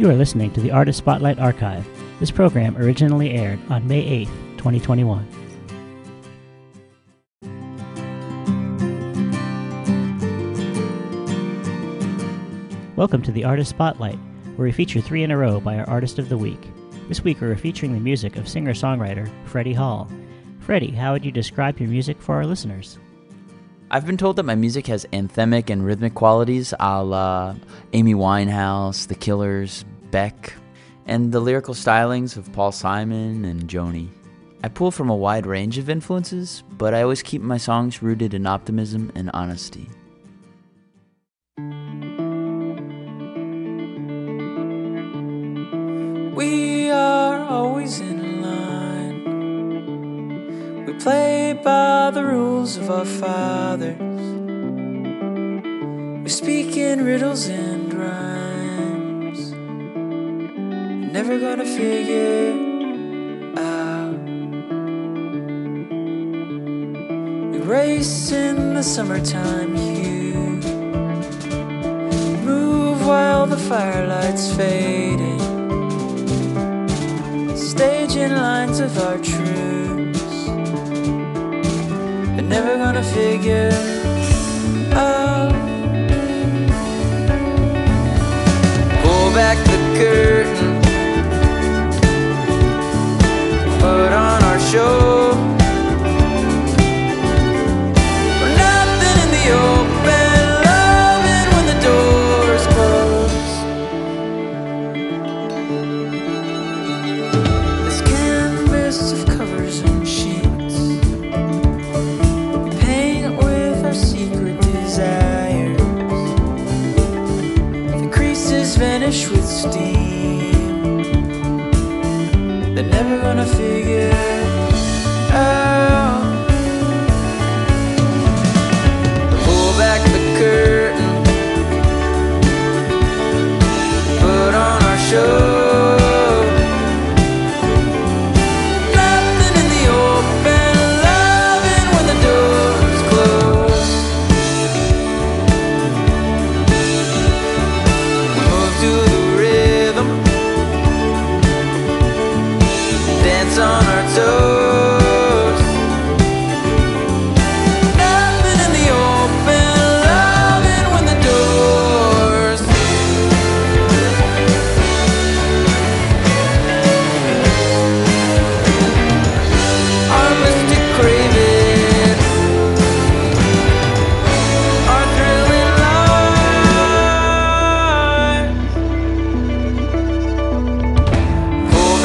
You are listening to the Artist Spotlight Archive. This program originally aired on May 8, 2021. Welcome to the Artist Spotlight, where we feature three in a row by our Artist of the Week. This week we're featuring the music of singer songwriter Freddy Hall. Freddy, how would you describe your music for our listeners? I've been told that my music has anthemic and rhythmic qualities a la Amy Winehouse, The Killers, Beck, and the lyrical stylings of Paul Simon and Joni. I pull from a wide range of influences, but I always keep my songs rooted in optimism and honesty. We are always in line. We play by the rules of our fathers. We speak in riddles and Never gonna figure out. We race in the summertime hue. Move while the firelight's fading staging lines of our truths. They're never gonna figure vanish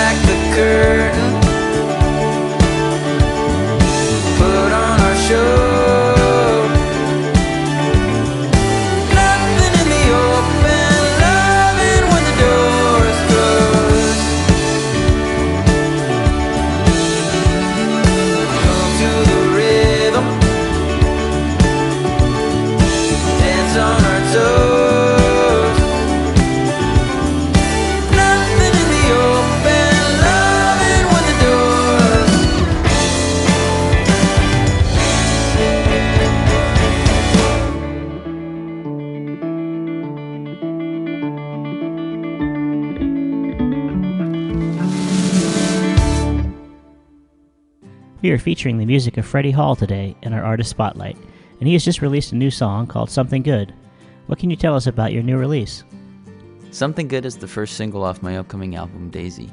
back the curtain, We are featuring the music of Freddy Hall today in our Artist Spotlight, and he has just released a new song called Something Good. What can you tell us about your new release? Something Good is the first single off my upcoming album, Daisy.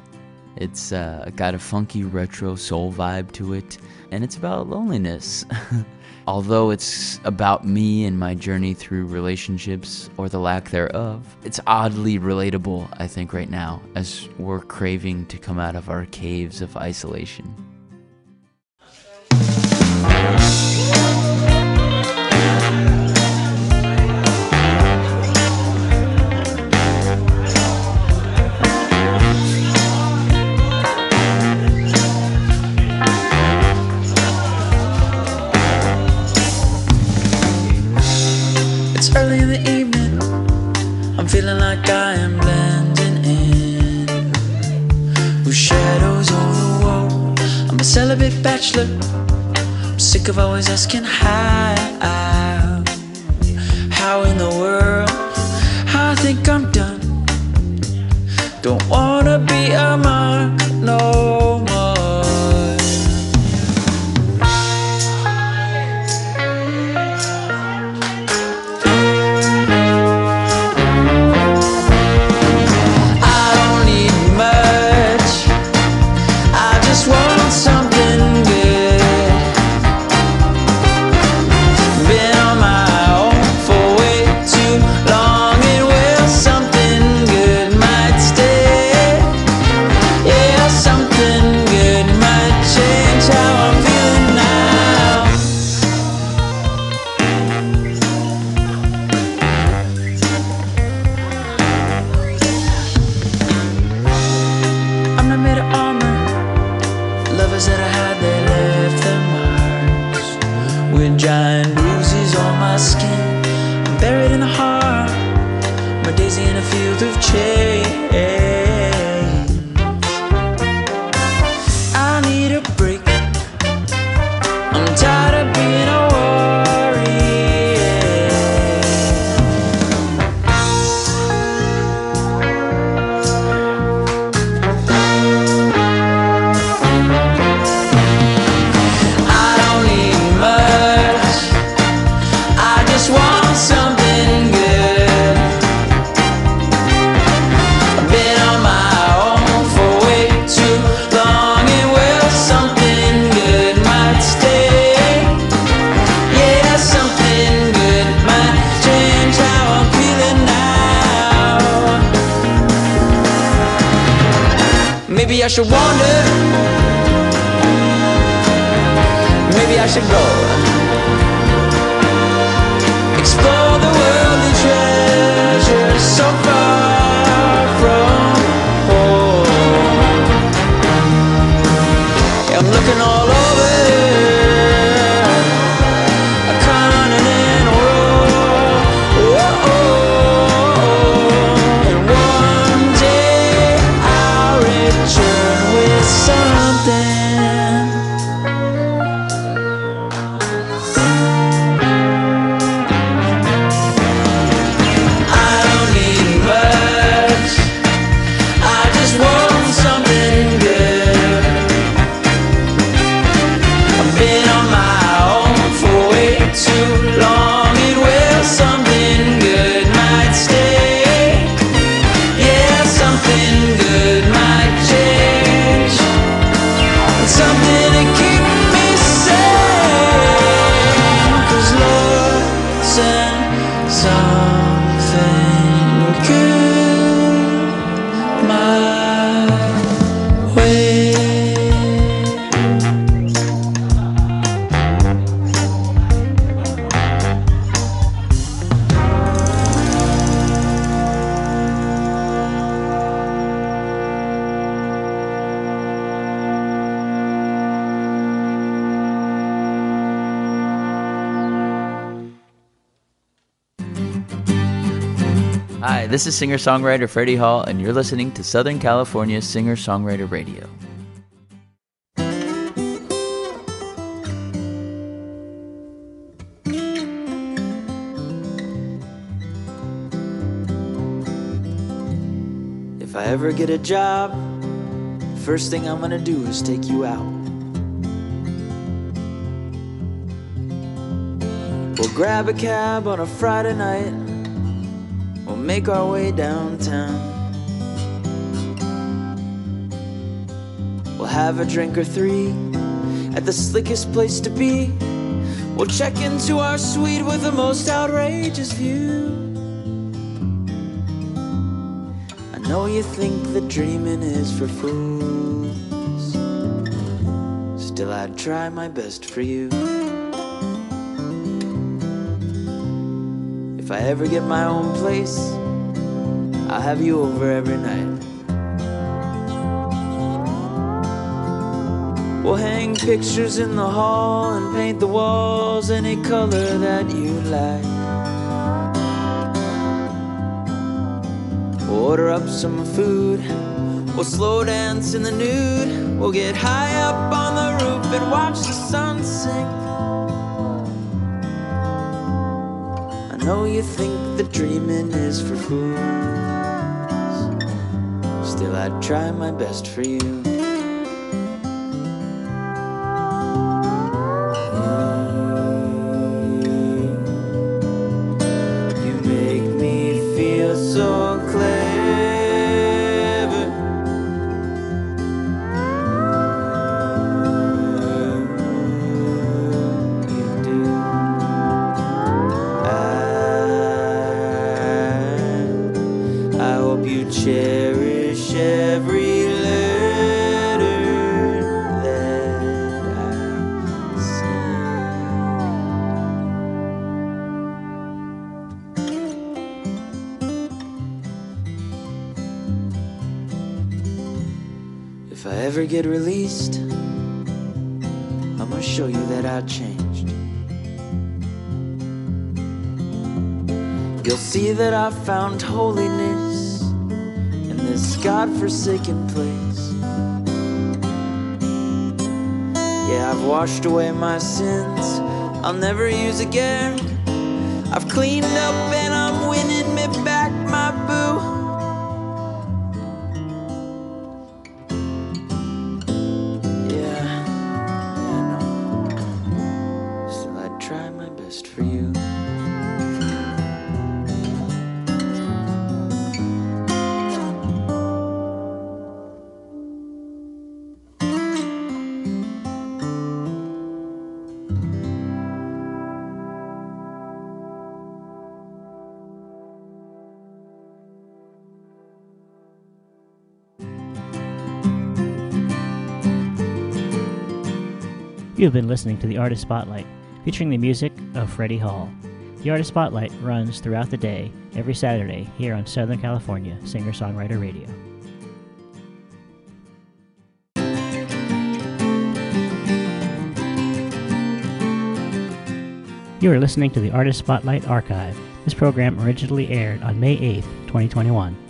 It's uh, got a funky retro soul vibe to it, and it's about loneliness. Although it's about me and my journey through relationships or the lack thereof, it's oddly relatable, I think, right now, as we're craving to come out of our caves of isolation. It's of always asking how. How in the world? I think I'm done. Don't wanna be a mark no more. I don't need much. I just want something I'm not made of armor. Lovers that I had, they left their marks. With giant bruises on my skin. I'm buried in a heart. My daisy in a field of change. I should wander. Maybe I should go Hi, this is singer songwriter Freddy Hall, and you're listening to Southern California Singer Songwriter Radio. If I ever get a job, first thing I'm gonna do is take you out. We'll grab a cab on a Friday night. Make our way downtown. We'll have a drink or three at the slickest place to be. We'll check into our suite with the most outrageous view. I know you think that dreaming is for fools. Still, I'd try my best for you. If I ever get my own place, I'll have you over every night. We'll hang pictures in the hall and paint the walls any color that you like. We'll order up some food. We'll slow dance in the nude. We'll get high up on the roof and watch the sun sink. Know you think that dreaming is for fools. Still, I'd try my best for you. You If I ever get released, I'm gonna show you that I changed. You'll see that I found holiness in this God-forsaken place. Yeah, I've washed away my sins I'll never use again. I've cleaned up and You have been listening to the Artist Spotlight, featuring the music of Freddy Hall. The Artist Spotlight runs throughout the day, every Saturday, here on Southern California Singer Songwriter Radio. You are listening to the Artist Spotlight Archive. This program originally aired on May 8th, 2021.